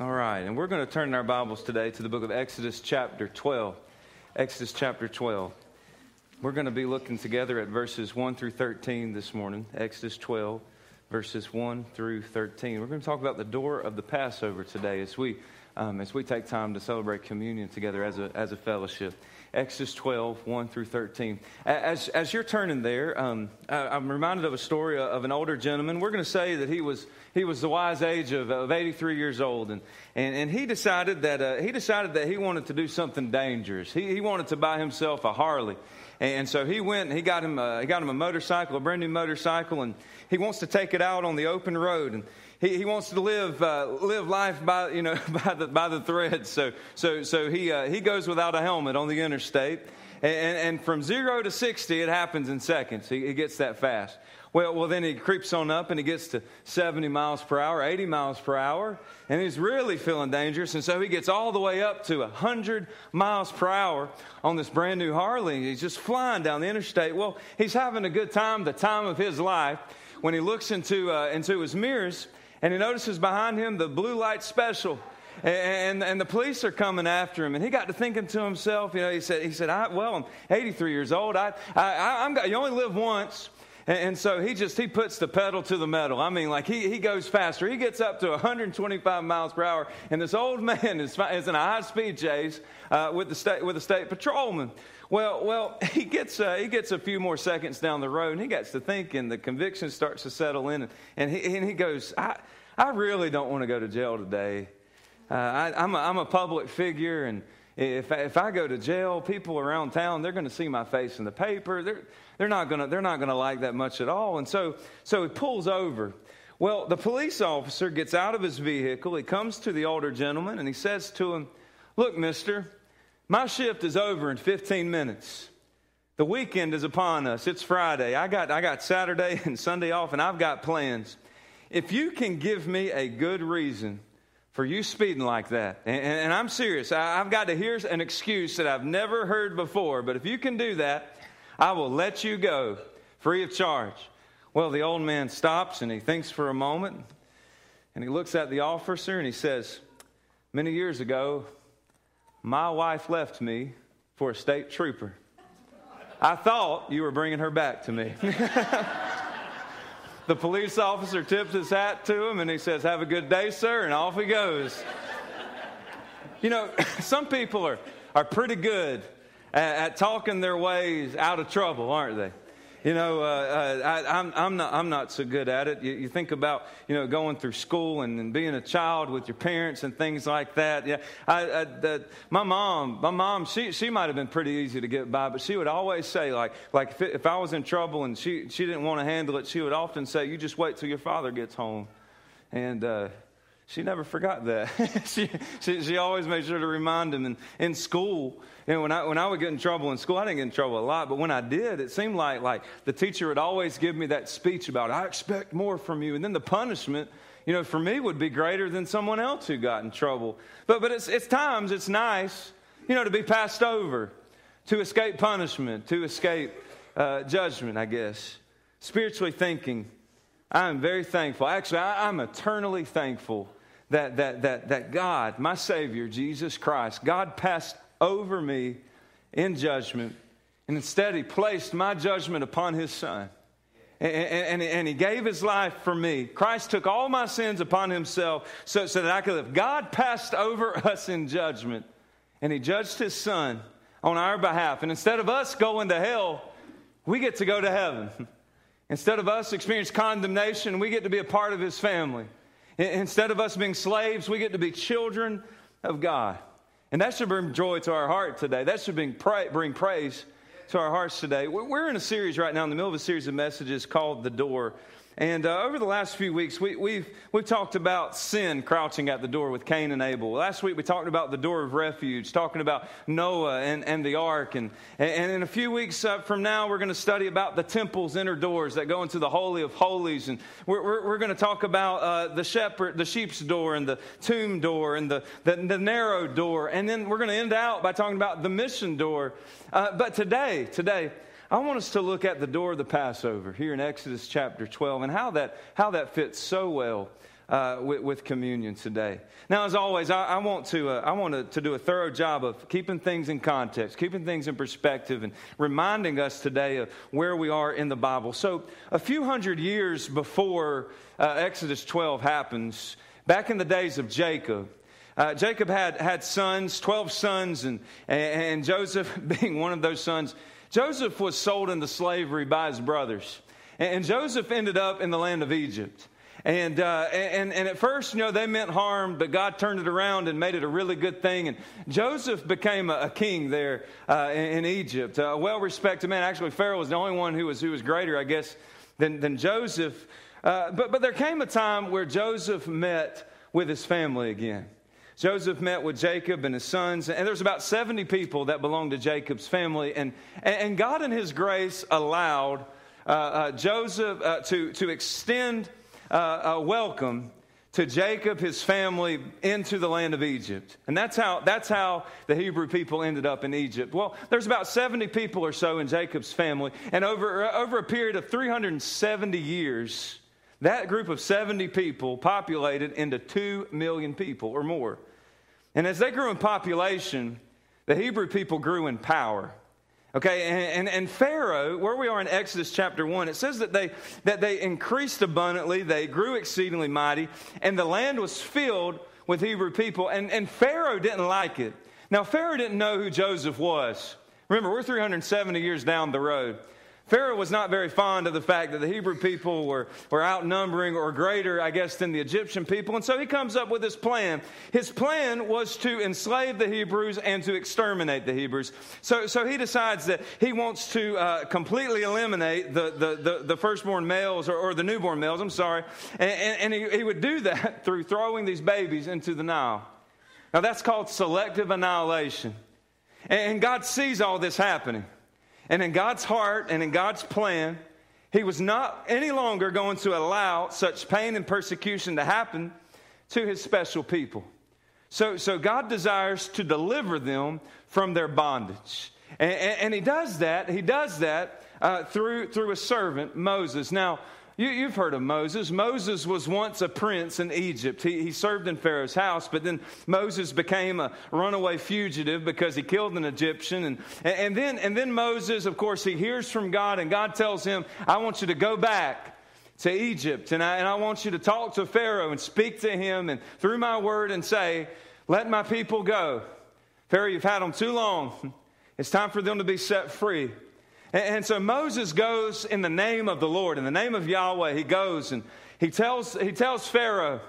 All right, and we're going to turn our Bibles today to the book of Exodus, chapter 12. Exodus, chapter 12. We're going to be looking together at verses 1 through 13 this morning. Exodus 12, verses 1 through 13. We're going to talk about the door of the Passover today as we, um, as we take time to celebrate communion together as a, as a fellowship. Exodus 12, 1 through 13. As, as you're turning there, um, I, am reminded of a story of an older gentleman. We're going to say that he was, he was the wise age of, of 83 years old. And, and, and he, decided that, uh, he decided that he wanted to do something dangerous. He, he wanted to buy himself a Harley. And so he went and he got him a, he got him a motorcycle, a brand new motorcycle, and he wants to take it out on the open road. And he, he wants to live uh, live life by you know by the by the threads. So so so he uh, he goes without a helmet on the interstate, and, and from zero to sixty it happens in seconds. He, he gets that fast. Well, well, then he creeps on up and he gets to 70 miles per hour, 80 miles per hour, and he's really feeling dangerous. And so he gets all the way up to 100 miles per hour on this brand new Harley. He's just flying down the interstate. Well, he's having a good time, the time of his life, when he looks into, uh, into his mirrors and he notices behind him the blue light special. And, and, the police are coming after him. And he got to thinking to himself, you know, he said, he said I, well, I'm 83 years old. I, I, I'm, you only live once. And, so he just, he puts the pedal to the metal. I mean, like he, he goes faster. He gets up to 125 miles per hour. And this old man is, is in a high speed chase uh, with, the state, with the state patrolman. Well, well, he gets uh, he gets a few more seconds down the road, and he gets to thinking. The conviction starts to settle in, and he and he goes, "I I really don't want to go to jail today. Uh, I, am a, I'm a public figure, and if if I go to jail, people around town they're going to see my face in the paper. They're they're not to they're not to like that much at all. And so so he pulls over." Well, the police officer gets out of his vehicle. He comes to the older gentleman and he says to him, Look, mister, my shift is over in 15 minutes. The weekend is upon us. It's Friday. I got, I got Saturday and Sunday off, and I've got plans. If you can give me a good reason for you speeding like that, and, and I'm serious, I, have got to hear an excuse that I've never heard before, but if you can do that, I will let you go free of charge. Well, the old man stops and he thinks for a moment, and he looks at the officer and he says, Many years ago, my wife left me for a state trooper. I thought you were bringing her back to me. the police officer tips his hat to him and he says, Have a good day, sir, and off he goes. you know, some people are, are pretty good at, at talking their ways out of trouble, aren't they? You know, uh, uh, I, am I'm, I'm, not, I'm not so good at it. You, you, think about, you know, going through school and, and, being a child with your parents and things like that. Yeah, I, I, the, my mom, my mom, she, she might have been pretty easy to get by, but she would always say, like, like if, it, if I was in trouble and she, she didn't want to handle it, she would often say, you just wait till your father gets home. And, uh, she never forgot that. she, she, she, always made sure to remind him. And in school, you know, when I, when I would get in trouble in school, I didn't get in trouble a lot, but when I did, it seemed like, like the teacher would always give me that speech about, I expect more from you. And then the punishment, you know, for me would be greater than someone else who got in trouble. But, but it's, it's times it's nice, you know, to be passed over, to escape punishment, to escape uh, judgment, I guess. Spiritually thinking, I am very thankful. Actually, I, I'm eternally thankful that, that, that, that God, my Savior, Jesus Christ, God passed over me in judgment, and instead He placed my judgment upon His Son. And, and, and, He gave His life for me. Christ took all my sins upon Himself so, so that I could live. God passed over us in judgment, and He judged His Son on our behalf. And instead of us going to hell, we get to go to heaven. Instead of us experience condemnation, we get to be a part of His family. Instead of us being slaves, we get to be children of God. And that should bring joy to our heart today. That should bring, bring praise to our hearts today. We're in a series right now, in the middle of a series of messages called The Door. And uh, over the last few weeks, we, have we've, we've talked about sin crouching at the door with Cain and Abel. Last week, we talked about the door of refuge, talking about Noah and, and the ark. And, and in a few weeks uh, from now, we're going to study about the temple's inner doors that go into the Holy of Holies. And we're, we're, we're going to talk about uh, the shepherd, the sheep's door, and the tomb door, and the, the, the narrow door. And then we're going to end out by talking about the mission door. Uh, but today, today, I want us to look at the door of the Passover here in Exodus chapter 12 and how that, how that fits so well uh, with, with, communion today. Now, as always, I, I want, to, uh, I want to, to do a thorough job of keeping things in context, keeping things in perspective, and reminding us today of where we are in the Bible. So, a few hundred years before uh, Exodus 12 happens, back in the days of Jacob, uh, Jacob had, had sons, 12 sons, and, and Joseph being one of those sons. Joseph was sold into slavery by his brothers. And Joseph ended up in the land of Egypt. And, uh, and, and at first, you know, they meant harm, but God turned it around and made it a really good thing. And Joseph became a, a king there uh, in, in, Egypt, a well respected man. Actually, Pharaoh was the only one who was, who was greater, I guess, than, than Joseph. Uh, but, but there came a time where Joseph met with his family again. Joseph met with Jacob and his sons, and there's about 70 people that belonged to Jacob's family. And, and God, in his grace, allowed uh, uh, Joseph uh, to, to extend uh, a welcome to Jacob, his family, into the land of Egypt. And that's how, that's how the Hebrew people ended up in Egypt. Well, there's about 70 people or so in Jacob's family, and over, over a period of 370 years, that group of 70 people populated into 2 million people or more. And as they grew in population, the Hebrew people grew in power. Okay, and, and, and, Pharaoh, where we are in Exodus chapter 1, it says that they, that they increased abundantly, they grew exceedingly mighty, and the land was filled with Hebrew people. And, and Pharaoh didn't like it. Now, Pharaoh didn't know who Joseph was. Remember, we're 370 years down the road. Pharaoh was not very fond of the fact that the Hebrew people were, were outnumbering or greater, I guess, than the Egyptian people. And so he comes up with this plan. His plan was to enslave the Hebrews and to exterminate the Hebrews. So, so he decides that he wants to uh, completely eliminate the, the, the, the firstborn males or, or, the newborn males, I'm sorry. And, and, and he, he would do that through throwing these babies into the Nile. Now, that's called selective annihilation. And God sees all this happening. And in God's heart and in God's plan, he was not any longer going to allow such pain and persecution to happen to his special people. So, so God desires to deliver them from their bondage. And, and, and he does that, he does that uh, through, through a servant, Moses. Now, you, have heard of Moses. Moses was once a prince in Egypt. He, he served in Pharaoh's house, but then Moses became a runaway fugitive because he killed an Egyptian. And, and, then, and then Moses, of course, he hears from God, and God tells him, I want you to go back to Egypt, and I, and I want you to talk to Pharaoh and speak to him, and through my word, and say, Let my people go. Pharaoh, you've had them too long. It's time for them to be set free. And, so Moses goes in the name of the Lord, in the name of Yahweh. He goes and he tells, he tells Pharaoh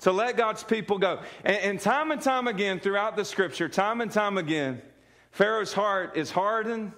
to let God's people go. And, and time and time again throughout the scripture, time and time again, Pharaoh's heart is hardened.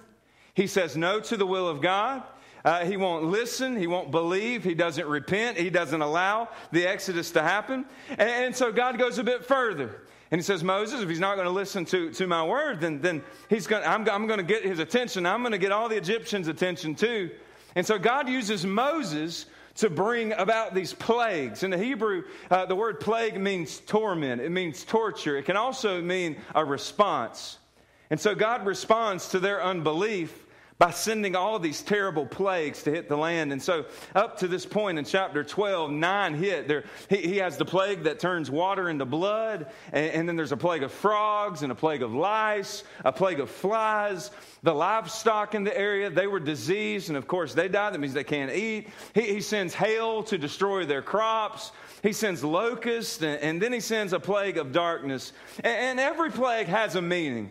He says no to the will of God. Uh, he won't listen. He won't believe. He doesn't repent. He doesn't allow the Exodus to happen. And, and so God goes a bit further. And he says, Moses, if he's not going to listen to, to my word, then, then he's going, I'm, I'm going to get his attention. I'm going to get all the Egyptians' attention too. And so God uses Moses to bring about these plagues. In the Hebrew, uh, the word plague means torment, it means torture. It can also mean a response. And so God responds to their unbelief by sending all these terrible plagues to hit the land. And so, up to this point in chapter 12, nine hit. There, he, he has the plague that turns water into blood, and, and, then there's a plague of frogs, and a plague of lice, a plague of flies. The livestock in the area, they were diseased, and of course, they die. That means they can't eat. He, he sends hail to destroy their crops. He sends locusts, and, and then he sends a plague of darkness. And, and every plague has a meaning,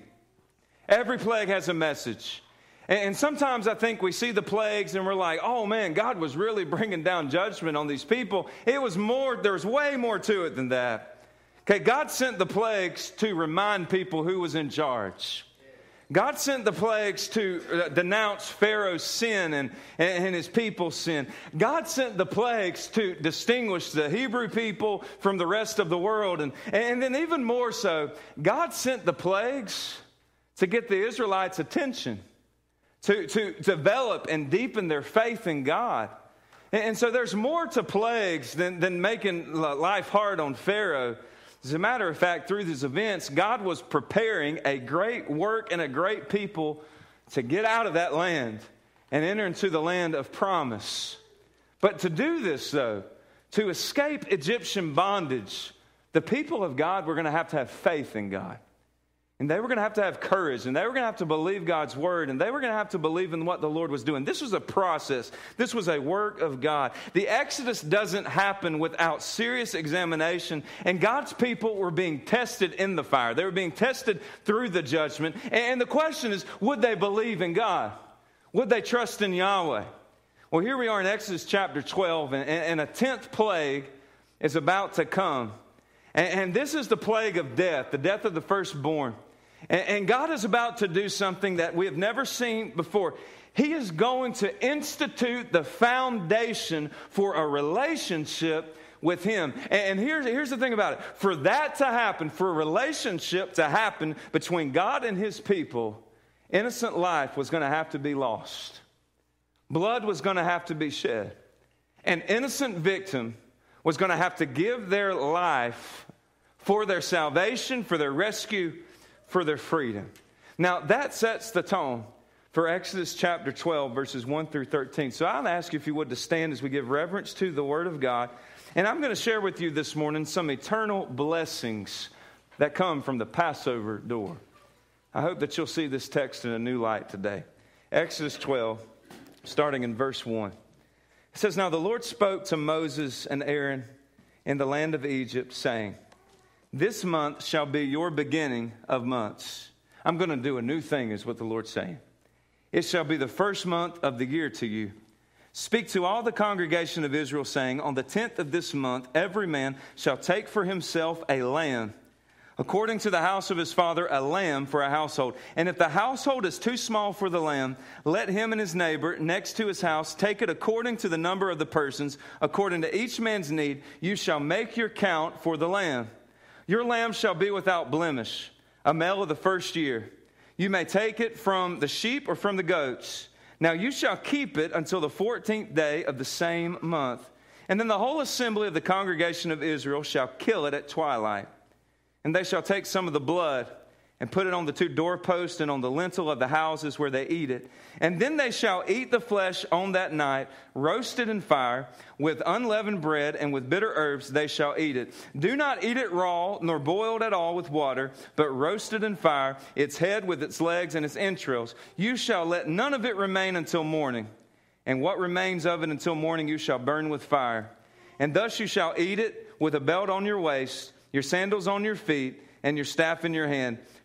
every plague has a message. And sometimes I think we see the plagues and we're like, oh man, God was really bringing down judgment on these people. It was more, there's way more to it than that. Okay, God sent the plagues to remind people who was in charge. God sent the plagues to uh, denounce Pharaoh's sin and, and his people's sin. God sent the plagues to distinguish the Hebrew people from the rest of the world. And, and then, even more so, God sent the plagues to get the Israelites' attention to, to develop and deepen their faith in God. And so there's more to plagues than, than making life hard on Pharaoh. As a matter of fact, through these events, God was preparing a great work and a great people to get out of that land and enter into the land of promise. But to do this, though, to escape Egyptian bondage, the people of God were going to have to have faith in God. And they were going to have to have courage, and they were going to have to believe God's word, and they were going to have to believe in what the Lord was doing. This was a process, this was a work of God. The Exodus doesn't happen without serious examination, and God's people were being tested in the fire. They were being tested through the judgment. And the question is would they believe in God? Would they trust in Yahweh? Well, here we are in Exodus chapter 12, and, a tenth plague is about to come. And this is the plague of death, the death of the firstborn. And God is about to do something that we have never seen before. He is going to institute the foundation for a relationship with Him. And here's, here's the thing about it for that to happen, for a relationship to happen between God and His people, innocent life was going to have to be lost. Blood was going to have to be shed. An innocent victim was going to have to give their life for their salvation, for their rescue, for their freedom. Now, that sets the tone for Exodus chapter 12, verses 1 through 13. So I'll ask you if you would to stand as we give reverence to the Word of God. And I'm going to share with you this morning some eternal blessings that come from the Passover door. I hope that you'll see this text in a new light today. Exodus 12, starting in verse 1. It says, Now the Lord spoke to Moses and Aaron in the land of Egypt, saying, this month shall be your beginning of months. I'm going to do a new thing, is what the Lord's saying. It shall be the first month of the year to you. Speak to all the congregation of Israel, saying, On the tenth of this month, every man shall take for himself a lamb, according to the house of his father, a lamb for a household. And if the household is too small for the lamb, let him and his neighbor next to his house take it according to the number of the persons, according to each man's need. You shall make your count for the lamb. Your lamb shall be without blemish, a male of the first year. You may take it from the sheep or from the goats. Now you shall keep it until the fourteenth day of the same month. And then the whole assembly of the congregation of Israel shall kill it at twilight. And they shall take some of the blood and put it on the two doorposts and on the lintel of the houses where they eat it. And then they shall eat the flesh on that night, roasted in fire, with unleavened bread and with bitter herbs they shall eat it. Do not eat it raw, nor boiled at all with water, but roasted in fire, its head with its legs and its entrails. You shall let none of it remain until morning. And what remains of it until morning you shall burn with fire. And thus you shall eat it with a belt on your waist, your sandals on your feet, and your staff in your hand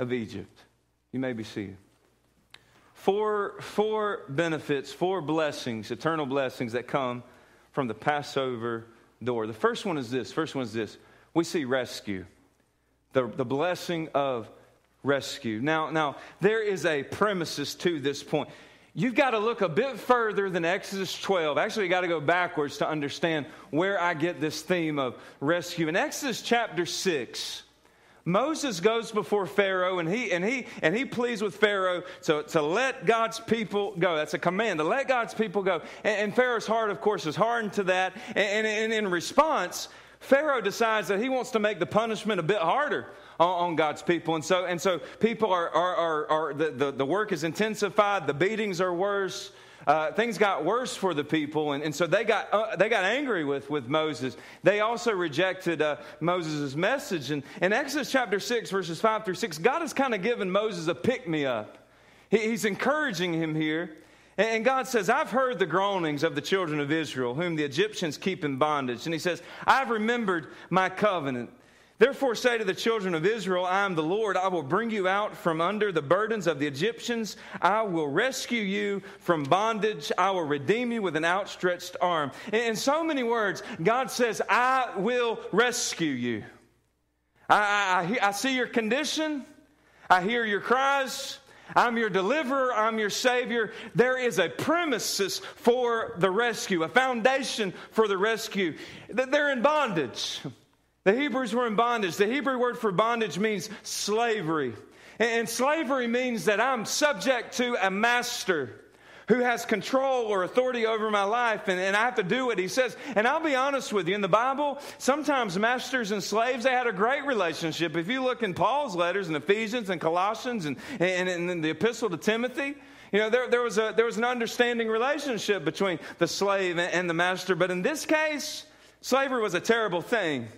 of Egypt. You may be seated. Four, four benefits, four blessings, eternal blessings that come from the Passover door. The first one is this. First one is this. We see rescue. The, the blessing of rescue. Now, now, there is a premises to this point. You've got to look a bit further than Exodus 12. Actually, you got to go backwards to understand where I get this theme of rescue. In Exodus chapter 6, Moses goes before Pharaoh and he, and he, and he pleads with Pharaoh to, to let God's people go. That's a command to let God's people go. And, and Pharaoh's heart, of course, is hardened to that. And, and, and, in response, Pharaoh decides that he wants to make the punishment a bit harder on, on God's people. And so, and so people are, are, are, are the, the, the work is intensified, the beatings are worse uh, things got worse for the people, and, and so they got, uh, they got angry with, with Moses. They also rejected uh, Moses' message. And in Exodus chapter 6, verses 5 through 6, God has kind of given Moses a pick me up. He, he's encouraging him here. And God says, I've heard the groanings of the children of Israel, whom the Egyptians keep in bondage. And He says, I've remembered my covenant. Therefore, say to the children of Israel, I am the Lord. I will bring you out from under the burdens of the Egyptians. I will rescue you from bondage. I will redeem you with an outstretched arm. In so many words, God says, I will rescue you. I, I, I see your condition. I hear your cries. I'm your deliverer, I'm your savior. There is a premises for the rescue, a foundation for the rescue. They're in bondage. The Hebrews were in bondage. The Hebrew word for bondage means slavery. And slavery means that I'm subject to a master who has control or authority over my life, and, and I have to do what he says. And I'll be honest with you, in the Bible, sometimes masters and slaves, they had a great relationship. If you look in Paul's letters in Ephesians and Colossians and, and, and in the epistle to Timothy, you know, there, there, was a, there was an understanding relationship between the slave and the master. But in this case, slavery was a terrible thing.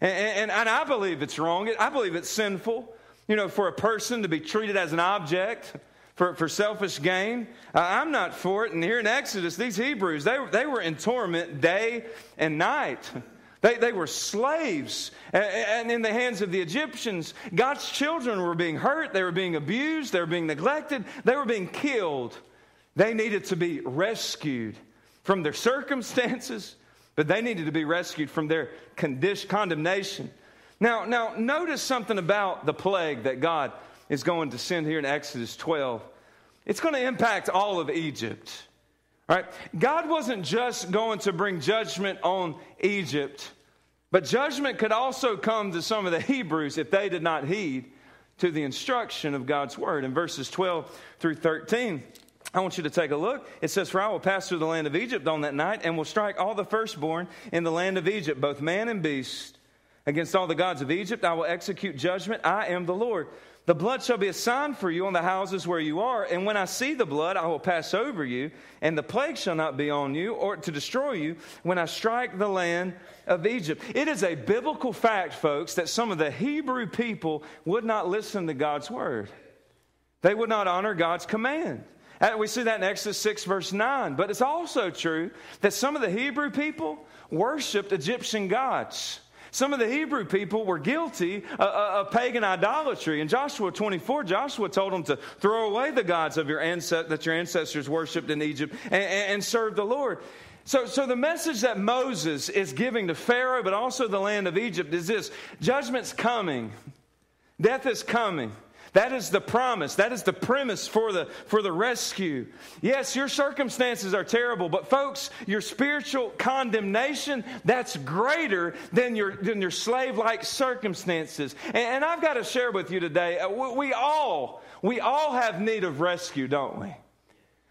And, and, and, I believe it's wrong. I believe it's sinful, you know, for a person to be treated as an object for, for selfish gain. Uh, I'm not for it. And here in Exodus, these Hebrews, they, they were in torment day and night. They, they were slaves. And in the hands of the Egyptians, God's children were being hurt, they were being abused, they were being neglected, they were being killed. They needed to be rescued from their circumstances, but they needed to be rescued from their condition, condemnation. Now, now, notice something about the plague that God is going to send here in Exodus 12, it's going to impact all of Egypt. Right? God wasn't just going to bring judgment on Egypt, but judgment could also come to some of the Hebrews if they did not heed to the instruction of God's word. In verses 12 through 13, I want you to take a look. It says, For I will pass through the land of Egypt on that night and will strike all the firstborn in the land of Egypt, both man and beast. Against all the gods of Egypt I will execute judgment. I am the Lord. The blood shall be a sign for you on the houses where you are, and when I see the blood, I will pass over you, and the plague shall not be on you or to destroy you when I strike the land of Egypt. It is a biblical fact, folks, that some of the Hebrew people would not listen to God's word. They would not honor God's command. We see that in Exodus 6, verse 9. But it's also true that some of the Hebrew people worshiped Egyptian gods. Some of the Hebrew people were guilty uh, uh, of pagan idolatry. In Joshua 24, Joshua told them to throw away the gods of your that your ancestors worshipped in Egypt and, and serve the Lord. So, so the message that Moses is giving to Pharaoh, but also the land of Egypt, is this judgment's coming, death is coming. That is the promise. That is the premise for the, for the rescue. Yes, your circumstances are terrible, but folks, your spiritual condemnation, that's greater than your, than your slave like circumstances. And, and, I've got to share with you today, uh, we, we all, we all have need of rescue, don't we?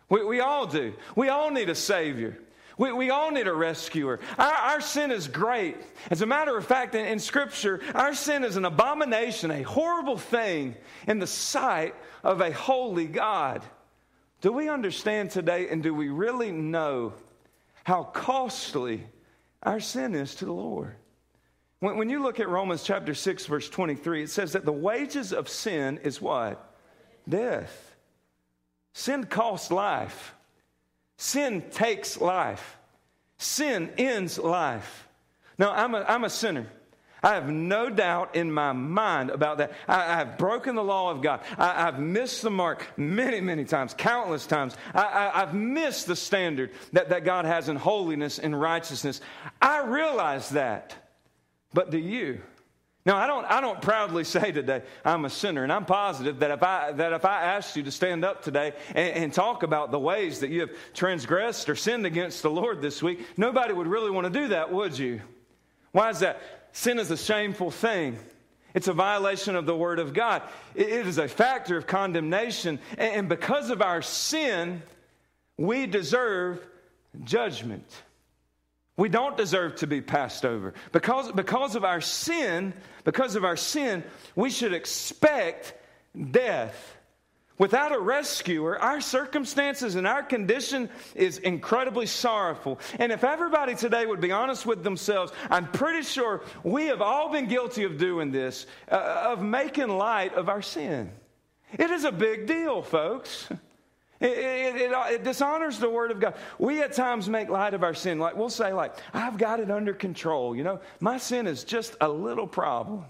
We, we all do. We all need a Savior. We, we all need a rescuer. Our, our sin is great. As a matter of fact, in, in Scripture, our sin is an abomination, a horrible thing in the sight of a holy God. Do we understand today and do we really know how costly our sin is to the Lord? When, when you look at Romans chapter 6, verse 23, it says that the wages of sin is what? Death. Sin costs life. Sin takes life, sin ends life. Now, I'm a, I'm a sinner. I have no doubt in my mind about that. I, I have broken the law of God. I, have missed the mark many, many times, countless times. I, have missed the standard that, that God has in holiness and righteousness. I realize that. But do you? Now, I don't, I don't proudly say today I'm a sinner, and I'm positive that if I, that if I asked you to stand up today and, and, talk about the ways that you have transgressed or sinned against the Lord this week, nobody would really want to do that, would you? Why is that? Sin is a shameful thing. It's a violation of the Word of God. it, is a factor of condemnation, and because of our sin, we deserve judgment. We don't deserve to be passed over. Because, because of our sin, because of our sin, we should expect death. Without a rescuer, our circumstances and our condition is incredibly sorrowful. And if everybody today would be honest with themselves, I'm pretty sure we have all been guilty of doing this, uh, of making light of our sin. It is a big deal, folks. It, it, it, it, dishonors the word of God. We at times make light of our sin. Like we'll say, like, I've got it under control. You know, my sin is just a little problem.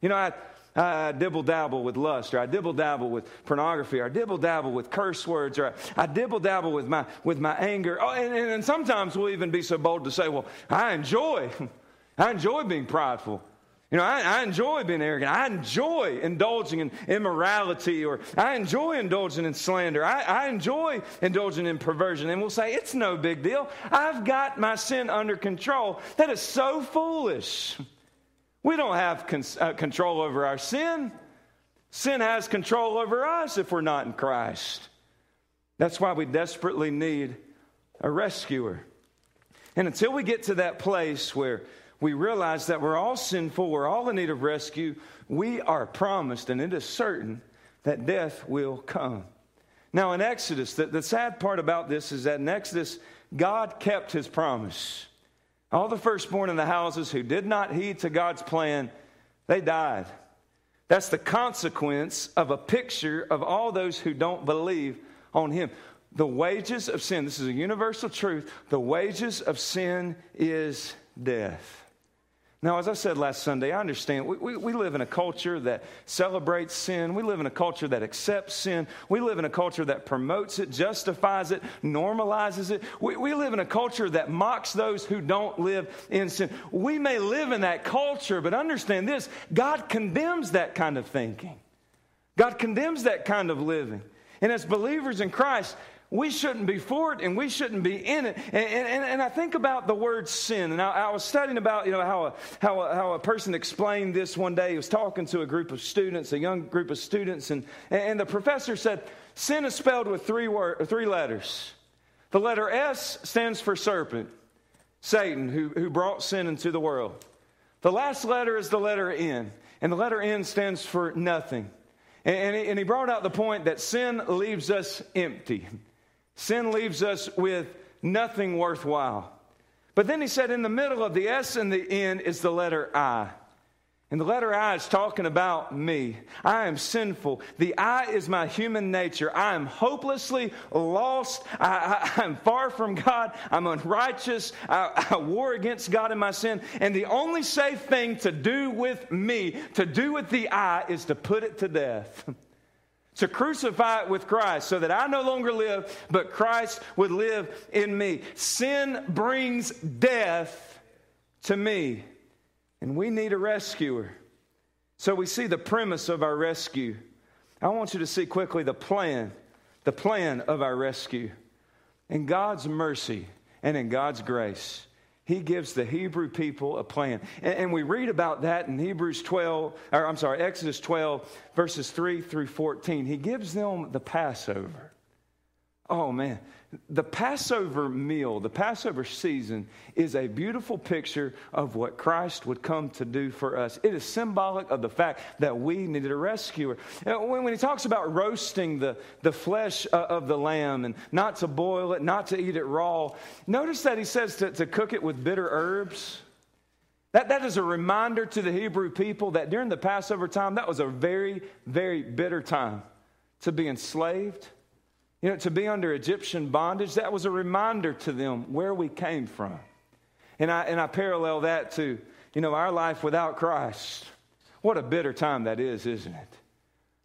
You know, I, I dibble dabble with lust, or I dibble dabble with pornography, or I dibble dabble with curse words, or I, I dibble dabble with my with my anger. Oh, and, and, and sometimes we'll even be so bold to say, "Well, I enjoy, I enjoy being prideful." You know, I, I, enjoy being arrogant. I enjoy indulging in immorality, or I enjoy indulging in slander. I, I, enjoy indulging in perversion. And we'll say, it's no big deal. I've got my sin under control. That is so foolish. We don't have con- uh, control over our sin. Sin has control over us if we're not in Christ. That's why we desperately need a rescuer. And until we get to that place where we realize that we're all sinful, we're all in need of rescue, we are promised, and it is certain, that death will come. Now, in Exodus, the, the sad part about this is that in Exodus, God kept his promise. All the firstborn in the houses who did not heed to God's plan, they died. That's the consequence of a picture of all those who don't believe on him. The wages of sin, this is a universal truth, the wages of sin is death. Now, as I said last Sunday, I understand we, we, we, live in a culture that celebrates sin. We live in a culture that accepts sin. We live in a culture that promotes it, justifies it, normalizes it. We, we live in a culture that mocks those who don't live in sin. We may live in that culture, but understand this God condemns that kind of thinking, God condemns that kind of living. And as believers in Christ, we shouldn't be for it and we shouldn't be in it. And, and, and I think about the word sin. And I, I, was studying about, you know, how a, how, a, how a person explained this one day. He was talking to a group of students, a young group of students. And, and the professor said, sin is spelled with three, word, three letters. The letter S stands for serpent, Satan, who, who brought sin into the world. The last letter is the letter N. And the letter N stands for nothing. And, and, he, and he brought out the point that sin leaves us empty. Sin leaves us with nothing worthwhile. But then he said, in the middle of the S and the N is the letter I. And the letter I is talking about me. I am sinful. The I is my human nature. I am hopelessly lost. I, am far from God. I'm unrighteous. I, I war against God in my sin. And the only safe thing to do with me, to do with the I, is to put it to death. to crucify it with Christ so that I no longer live, but Christ would live in me. Sin brings death to me, and we need a rescuer. So we see the premise of our rescue. I want you to see quickly the plan, the plan of our rescue. In God's mercy and in God's grace, he gives the Hebrew people a plan. And, and, we read about that in Hebrews 12, or I'm sorry, Exodus 12, verses 3 through 14. He gives them the Passover. Oh, man. The Passover meal, the Passover season, is a beautiful picture of what Christ would come to do for us. It is symbolic of the fact that we needed a rescuer. When, when he talks about roasting the, the flesh uh, of the lamb and not to boil it, not to eat it raw, notice that he says to, to cook it with bitter herbs. That, that is a reminder to the Hebrew people that during the Passover time, that was a very, very bitter time to be enslaved you know, to be under Egyptian bondage, that was a reminder to them where we came from. And I, and I parallel that to, you know, our life without Christ. What a bitter time that is, isn't it?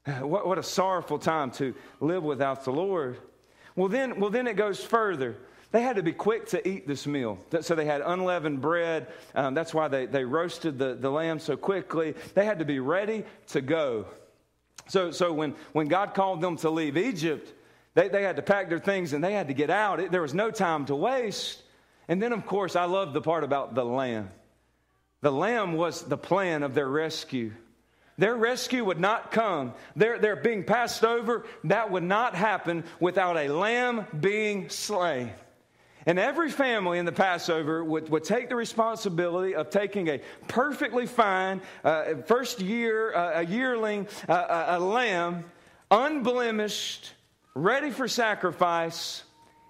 What, what a sorrowful time to live without the Lord. Well then, well, then it goes further. They had to be quick to eat this meal. So they had unleavened bread. Um, that's why they, they roasted the, the lamb so quickly. They had to be ready to go. So, so when, when God called them to leave Egypt, they, they had to pack their things and they had to get out. It, there was no time to waste. And then, of course, I love the part about the lamb. The lamb was the plan of their rescue. Their rescue would not come. They're, they're being passed over. That would not happen without a lamb being slain. And every family in the Passover would, would take the responsibility of taking a perfectly fine, uh, first year, uh, a yearling, uh, a lamb, unblemished, ready for sacrifice,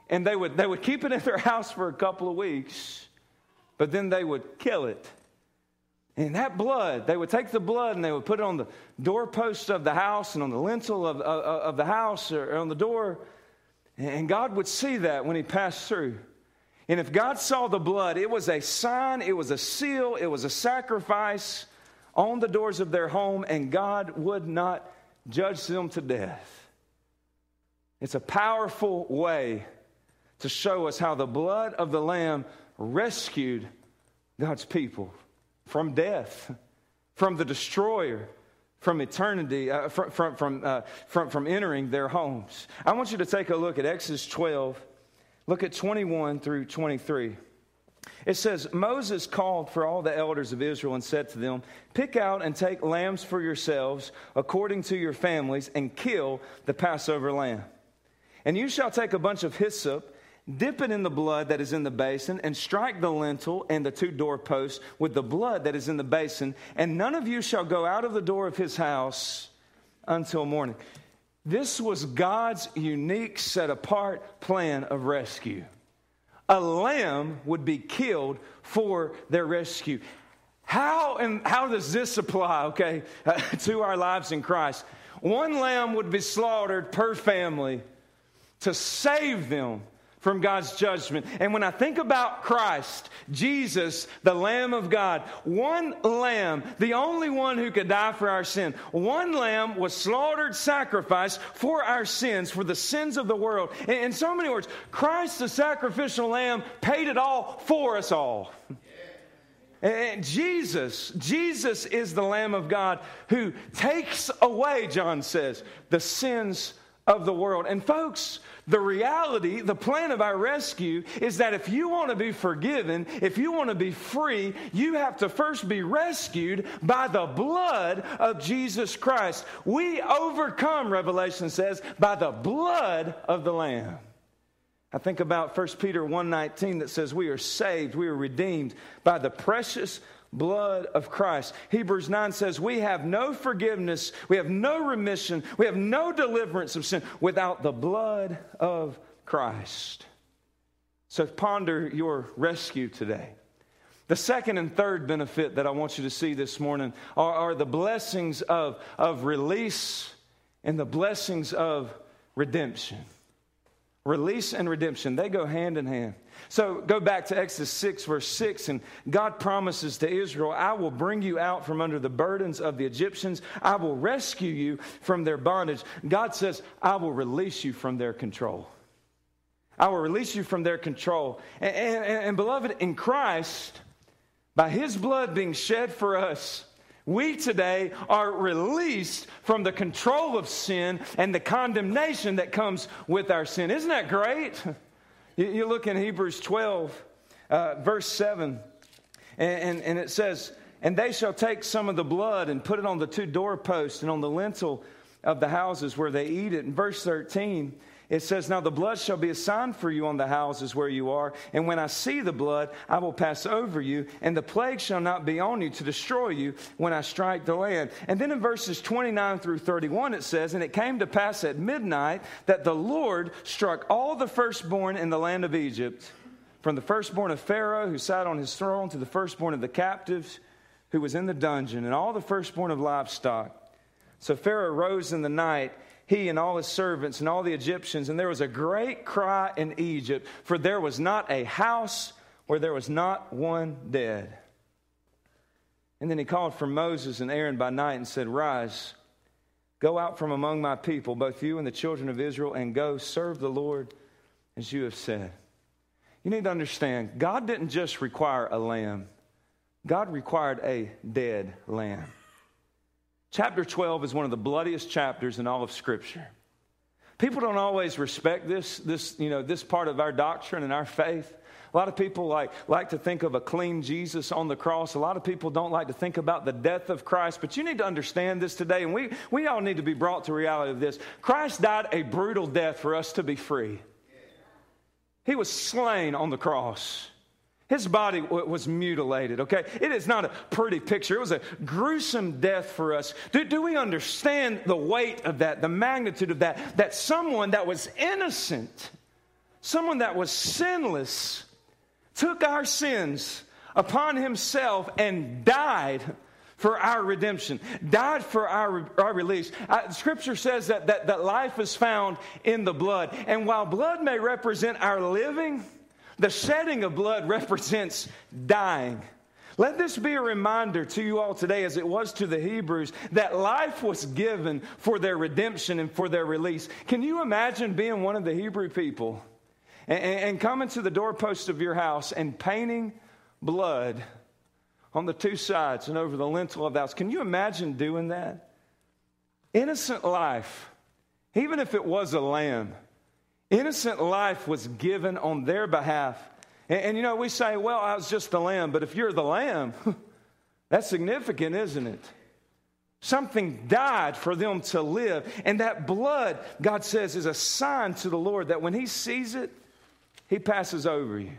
and they would, they would keep it in their house for a couple of weeks, but then they would kill it. And that blood, they would take the blood and they would put it on the doorpost of the house and on the lintel of, of, of the house or on the door. And God would see that when He passed through. And if God saw the blood, it was a sign, it was a seal, it was a sacrifice on the doors of their home, and God would not judge them to death. It's a powerful way to show us how the blood of the Lamb rescued God's people from death. from the destroyer, from eternity, uh, from, from, from, uh, from, from entering their homes. I want you to take a look at Exodus 12, look at 21 through 23. It says, Moses called for all the elders of Israel and said to them, Pick out and take lambs for yourselves according to your families and kill the Passover lamb. And you shall take a bunch of hyssop dip it in the blood that is in the basin, and strike the lintel and the two doorposts with the blood that is in the basin, and none of you shall go out of the door of his house until morning. This was God's unique, set apart plan of rescue. A lamb would be killed for their rescue. How and how does this apply, okay, to our lives in Christ? One lamb would be slaughtered per family to save them from God's judgment. And when I think about Christ, Jesus, the Lamb of God, one lamb, the only one who could die for our sin, one lamb was slaughtered, sacrificed for our sins, for the sins of the world. In, so many words, Christ, the sacrificial lamb, paid it all for us all. And Jesus, Jesus is the Lamb of God who takes away, John says, the sins of the world. And folks, the reality, the plan of our rescue is that if you want to be forgiven, if you want to be free, you have to first be rescued by the blood of Jesus Christ. We overcome, Revelation says, by the blood of the Lamb. I think about 1 Peter 1:19 that says we are saved, we are redeemed by the precious blood of Christ. Hebrews 9 says, We have no forgiveness, we have no remission, we have no deliverance of sin without the blood of Christ. So ponder your rescue today. The second and third benefit that I want you to see this morning are, are the blessings of, of release and the blessings of redemption. Release and redemption, they go hand in hand. So go back to Exodus 6, verse 6, and God promises to Israel, I will bring you out from under the burdens of the Egyptians. I will rescue you from their bondage. God says, I will release you from their control. I will release you from their control. And, and, and beloved, in Christ, by his blood being shed for us, we today are released from the control of sin and the condemnation that comes with our sin. Isn't that great? You look in Hebrews 12, uh, verse 7, and, and, and it says, And they shall take some of the blood and put it on the two doorposts and on the lintel of the houses where they eat it. In verse 13, it says, Now the blood shall be a sign for you on the houses where you are, and when I see the blood, I will pass over you, and the plague shall not be on you to destroy you when I strike the land. And then in verses 29 through 31, it says, And it came to pass at midnight that the Lord struck all the firstborn in the land of Egypt, from the firstborn of Pharaoh who sat on his throne to the firstborn of the captives who was in the dungeon, and all the firstborn of livestock. So Pharaoh rose in the night he and all his servants and all the Egyptians, and there was a great cry in Egypt, for there was not a house where there was not one dead. And then he called for Moses and Aaron by night and said, Rise, go out from among my people, both you and the children of Israel, and go serve the Lord as you have said. You need to understand, God didn't just require a lamb, God required a dead lamb. Chapter 12 is one of the bloodiest chapters in all of Scripture. People don't always respect this, this, you know, this part of our doctrine and our faith. A lot of people like, like to think of a clean Jesus on the cross. A lot of people don't like to think about the death of Christ. But you need to understand this today, and we, we all need to be brought to reality of this. Christ died a brutal death for us to be free. He was slain on the cross. His body was mutilated, okay? It is not a pretty picture. It was a gruesome death for us. Do, do, we understand the weight of that, the magnitude of that? That someone that was innocent, someone that was sinless, took our sins upon himself and died for our redemption, died for our, our release. Uh, scripture says that, that, that life is found in the blood. And while blood may represent our living, the shedding of blood represents dying. Let this be a reminder to you all today, as it was to the Hebrews, that life was given for their redemption and for their release. Can you imagine being one of the Hebrew people and, and coming to the doorpost of your house and painting blood on the two sides and over the lintel of the house. Can you imagine doing that? Innocent life, even if it was a lamb, innocent life was given on their behalf. And, and you know, we say, well, I was just the lamb, but if you're the lamb, that's significant, isn't it? Something died for them to live. And that blood, God says, is a sign to the Lord that when He sees it, He passes over you.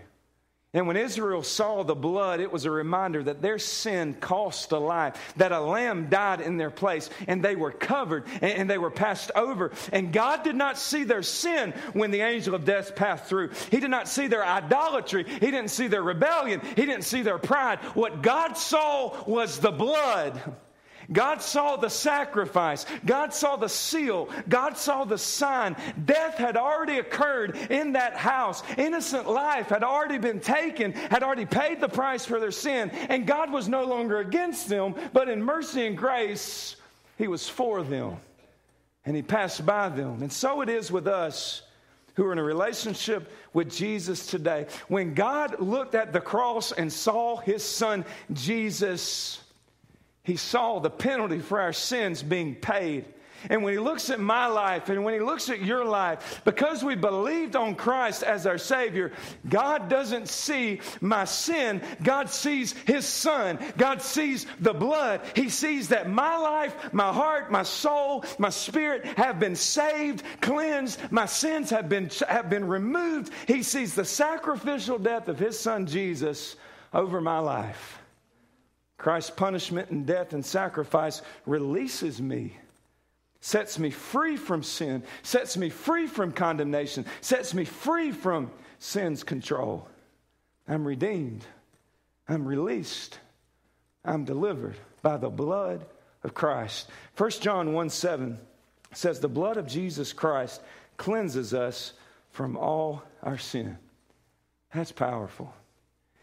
And when Israel saw the blood, it was a reminder that their sin cost a life, that a lamb died in their place, and they were covered and they were passed over. And God did not see their sin when the angel of death passed through. He did not see their idolatry. He didn't see their rebellion. He didn't see their pride. What God saw was the blood. God saw the sacrifice. God saw the seal. God saw the sign. Death had already occurred in that house. Innocent life had already been taken, had already paid the price for their sin. And God was no longer against them, but in mercy and grace, He was for them. And He passed by them. And so it is with us who are in a relationship with Jesus today. When God looked at the cross and saw His Son, Jesus, he saw the penalty for our sins being paid. And when he looks at my life and when he looks at your life, because we believed on Christ as our Savior, God doesn't see my sin. God sees his Son. God sees the blood. He sees that my life, my heart, my soul, my spirit have been saved, cleansed. My sins have been, have been removed. He sees the sacrificial death of his Son Jesus over my life. Christ's punishment and death and sacrifice releases me, sets me free from sin, sets me free from condemnation, sets me free from sin's control. I'm redeemed, I'm released, I'm delivered by the blood of Christ. 1 John 1 7 says, The blood of Jesus Christ cleanses us from all our sin. That's powerful.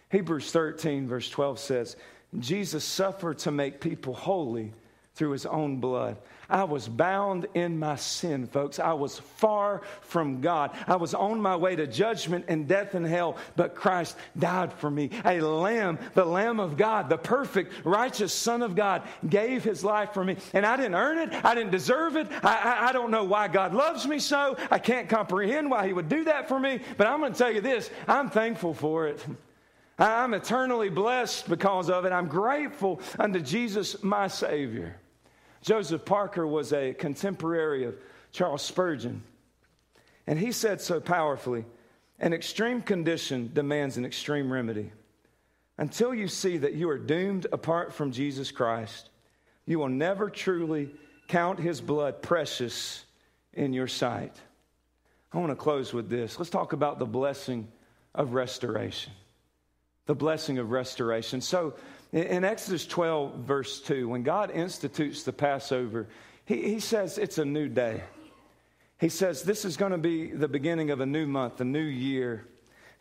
Hebrews 13, verse 12 says, Jesus suffered to make people holy through his own blood. I was bound in my sin, folks. I was far from God. I was on my way to judgment and death and hell, but Christ died for me. A lamb, the Lamb of God, the perfect, righteous Son of God, gave his life for me. And I didn't earn it. I didn't deserve it. I, I, I don't know why God loves me so. I can't comprehend why he would do that for me. But I'm going to tell you this I'm thankful for it. I'm eternally blessed because of it. I'm grateful unto Jesus, my Savior. Joseph Parker was a contemporary of Charles Spurgeon. And he said so powerfully an extreme condition demands an extreme remedy. Until you see that you are doomed apart from Jesus Christ, you will never truly count his blood precious in your sight. I want to close with this. Let's talk about the blessing of restoration the blessing of restoration. So in Exodus 12, verse 2, when God institutes the Passover, he, he says it's a new day. He says this is going to be the beginning of a new month, a new year.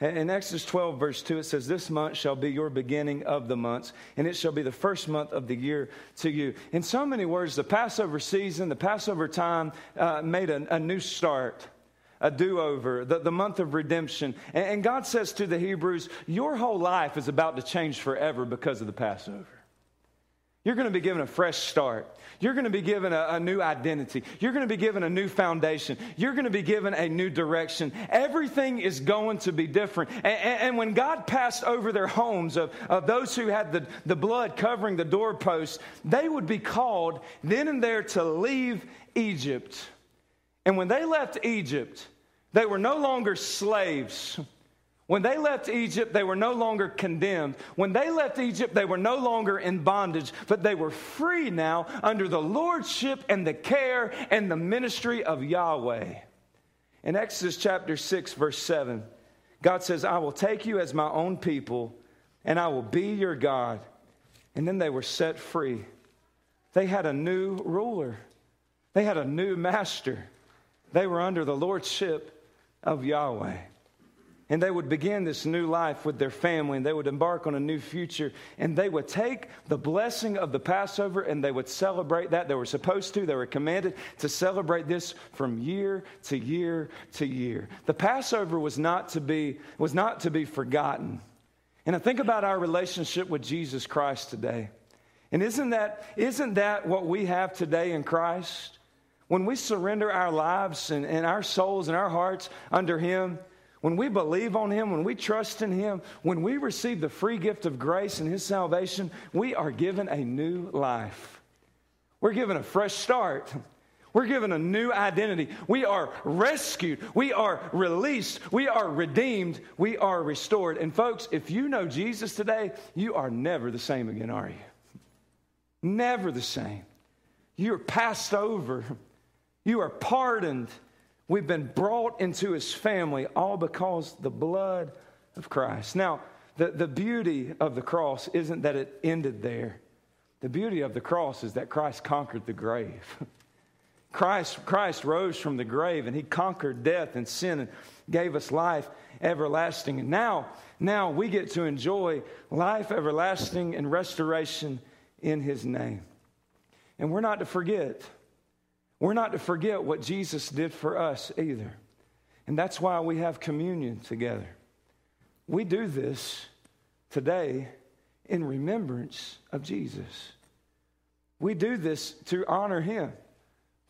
In Exodus 12, verse 2, it says, This month shall be your beginning of the months, and it shall be the first month of the year to you. In so many words, the Passover season, the Passover time uh, made a, a new start a do over, the, the month of redemption. And, and God says to the Hebrews, Your whole life is about to change forever because of the Passover. You're going to be given a fresh start. You're going to be given a, a, new identity. You're going to be given a new foundation. You're going to be given a new direction. Everything is going to be different. And, and, and when God passed over their homes of, of those who had the, the blood covering the doorposts, they would be called then and there to leave Egypt. And when they left Egypt, they were no longer slaves. When they left Egypt, they were no longer condemned. When they left Egypt, they were no longer in bondage, but they were free now under the lordship and the care and the ministry of Yahweh. In Exodus chapter 6, verse 7, God says, I will take you as my own people, and I will be your God. And then they were set free. They had a new ruler, they had a new master. They were under the lordship of Yahweh. And they would begin this new life with their family, and they would embark on a new future. And they would take the blessing of the Passover and they would celebrate that. They were supposed to, they were commanded to celebrate this from year to year to year. The Passover was not to be, was not to be forgotten. And I think about our relationship with Jesus Christ today. And isn't that, isn't that what we have today in Christ? When we surrender our lives and, and our souls and our hearts under Him, when we believe on Him, when we trust in Him, when we receive the free gift of grace and His salvation, we are given a new life. We're given a fresh start. We're given a new identity. We are rescued. We are released. We are redeemed. We are restored. And folks, if you know Jesus today, you are never the same again, are you? Never the same. You are passed over. You are pardoned. We've been brought into his family all because the blood of Christ. Now, the, the beauty of the cross isn't that it ended there. The beauty of the cross is that Christ conquered the grave. Christ, Christ rose from the grave and he conquered death and sin and gave us life everlasting. And now, now we get to enjoy life everlasting and restoration in his name. And we're not to forget. We're not to forget what Jesus did for us either. And that's why we have communion together. We do this today in remembrance of Jesus. We do this to honor him.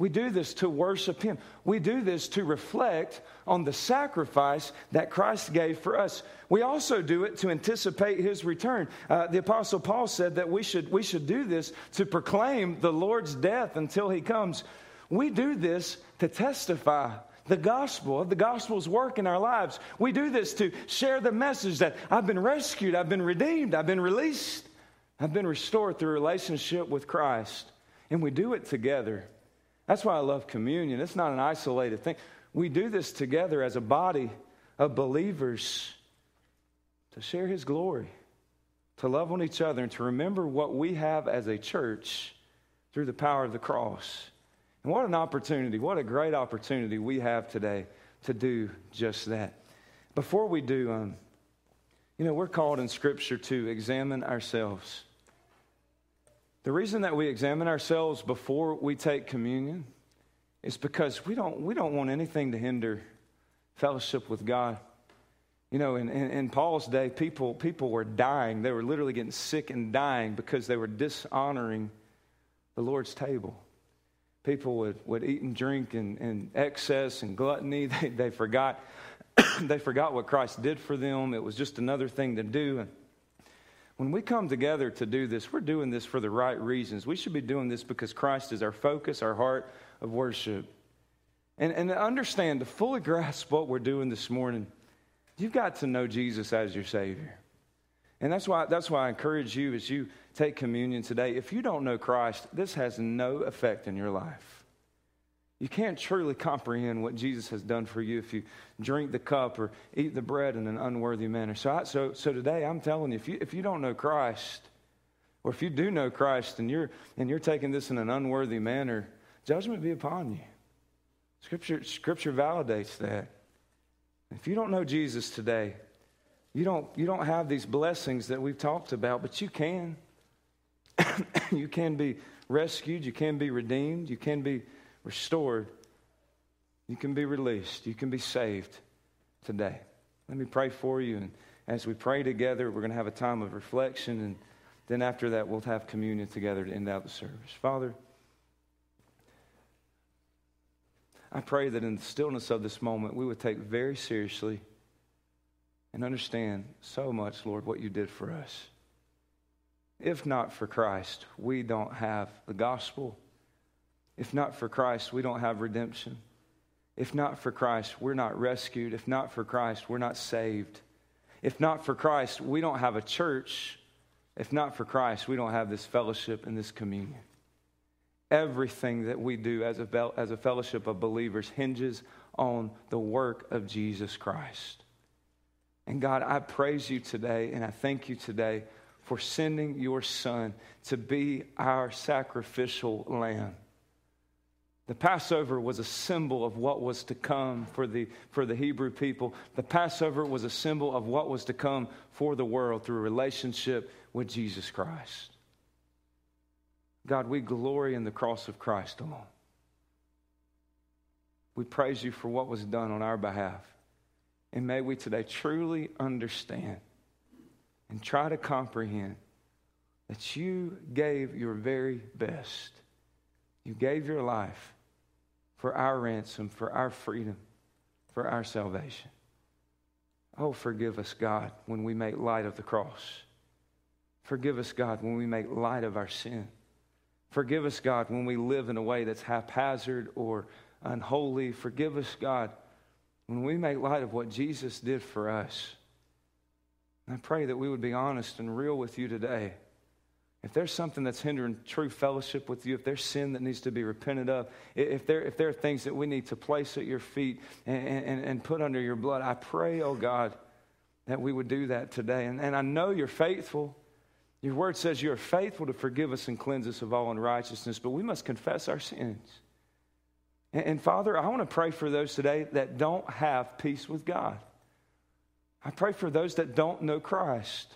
We do this to worship Him. We do this to reflect on the sacrifice that Christ gave for us. We also do it to anticipate His return. Uh, the Apostle Paul said that we should, we should do this to proclaim the Lord's death until He comes. We do this to testify the gospel of the gospel's work in our lives. We do this to share the message that I've been rescued, I've been redeemed, I've been released, I've been restored through relationship with Christ. And we do it together. That's why I love communion. It's not an isolated thing. We do this together as a body of believers to share His glory, to love on each other, and to remember what we have as a church through the power of the cross. And what an opportunity, what a great opportunity we have today to do just that. Before we do, um, you know, we're called in Scripture to examine ourselves. The reason that we examine ourselves before we take communion is because we don't, we don't want anything to hinder fellowship with God. You know, in, in, in, Paul's day, people, people were dying. They were literally getting sick and dying because they were dishonoring the Lord's table. People would, would eat and drink in, in excess and gluttony. They, they, forgot, they forgot what Christ did for them. It was just another thing to do. And when we come together to do this, we're doing this for the right reasons. We should be doing this because Christ is our focus, our heart of worship. And, and to understand, to fully grasp what we're doing this morning, you've got to know Jesus as your Savior. And that's why, that's why I encourage you as you take communion today. If you don't know Christ, this has no effect in your life. You can't truly comprehend what Jesus has done for you if you drink the cup or eat the bread in an unworthy manner. So, I, so, so today, I'm telling you if, you, if you don't know Christ, or if you do know Christ and you're, and you're taking this in an unworthy manner, judgment be upon you. Scripture, scripture validates that. If you don't know Jesus today, you don't, you don't have these blessings that we've talked about, but you can. you can be rescued, you can be redeemed, you can be restored, you can be released. You can be saved today. Let me pray for you. And as we pray together, we're going to have a time of reflection. And then after that, we'll have communion together to end out the service. Father, I pray that in the stillness of this moment, we would take very seriously and understand so much, Lord, what you did for us. If not for Christ, we don't have the gospel. If not for Christ, we don't have redemption. If not for Christ, we're not rescued. If not for Christ, we're not saved. If not for Christ, we don't have a church. If not for Christ, we don't have this fellowship and this communion. Everything that we do as a, as a fellowship of believers hinges on the work of Jesus Christ. And God, I praise you today and I thank you today for sending your Son to be our sacrificial lamb. The Passover was a symbol of what was to come for the, for the Hebrew people. The Passover was a symbol of what was to come for the world through a relationship with Jesus Christ. God, we glory in the cross of Christ alone. We praise you for what was done on our behalf. And may we today truly understand and try to comprehend that you gave your very best. You gave your life for our ransom, for our freedom, for our salvation. Oh, forgive us, God, when we make light of the cross. Forgive us, God, when we make light of our sin. Forgive us, God, when we live in a way that's haphazard or unholy. Forgive us, God, when we make light of what Jesus did for us. I pray that we would be honest and real with you today. If there's something that's hindering true fellowship with you, if there's sin that needs to be repented of, if there, if there are things that we need to place at your feet and, and, and put under your blood, I pray, oh God, that we would do that today. And, and I know you're faithful. Your word says you are faithful to forgive us and cleanse us of all unrighteousness, but we must confess our sins. And, and Father, I want to pray for those today that don't have peace with God. I pray for those that don't know Christ.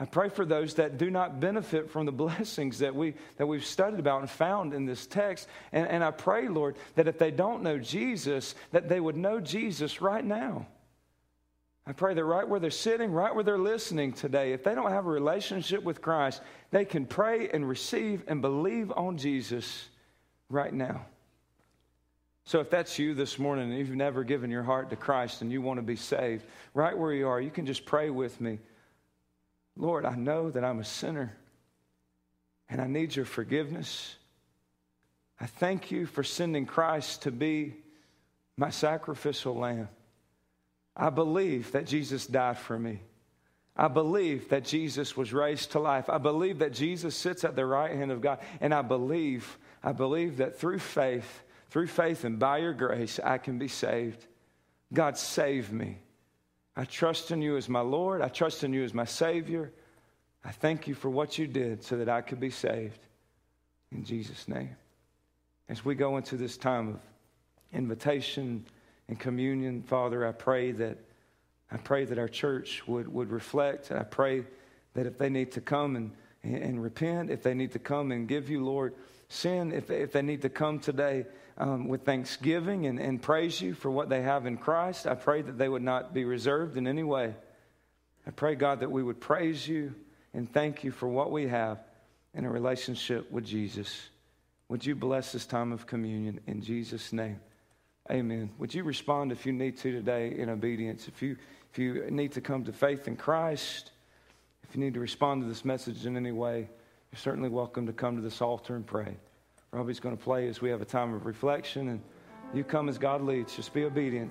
I pray for those that do not benefit from the blessings that, we, that we've studied about and found in this text. And, and I pray, Lord, that if they don't know Jesus, that they would know Jesus right now. I pray that right where they're sitting, right where they're listening today, if they don't have a relationship with Christ, they can pray and receive and believe on Jesus right now. So if that's you this morning and you've never given your heart to Christ and you want to be saved, right where you are, you can just pray with me. Lord, I know that I'm a sinner and I need your forgiveness. I thank you for sending Christ to be my sacrificial lamb. I believe that Jesus died for me. I believe that Jesus was raised to life. I believe that Jesus sits at the right hand of God. And I believe, I believe that through faith, through faith and by your grace, I can be saved. God, save me. I trust in you as my Lord. I trust in you as my Savior. I thank you for what you did so that I could be saved. In Jesus' name. As we go into this time of invitation, and communion, Father, I pray that I pray that our church would, would reflect. I pray that if they need to come and, and repent, if they need to come and give you, Lord, sin, if if they need to come today um, with thanksgiving and, and praise you for what they have in Christ, I pray that they would not be reserved in any way. I pray, God, that we would praise you and thank you for what we have in a relationship with Jesus. Would you bless this time of communion in Jesus' name? Amen. Would you respond if you need to today in obedience? If you, if you need to come to faith in Christ, if you need to respond to this message in any way, you're certainly welcome to come to this altar and pray. Robbie's going to play as we have a time of reflection, and you come as God leads. Just be obedient.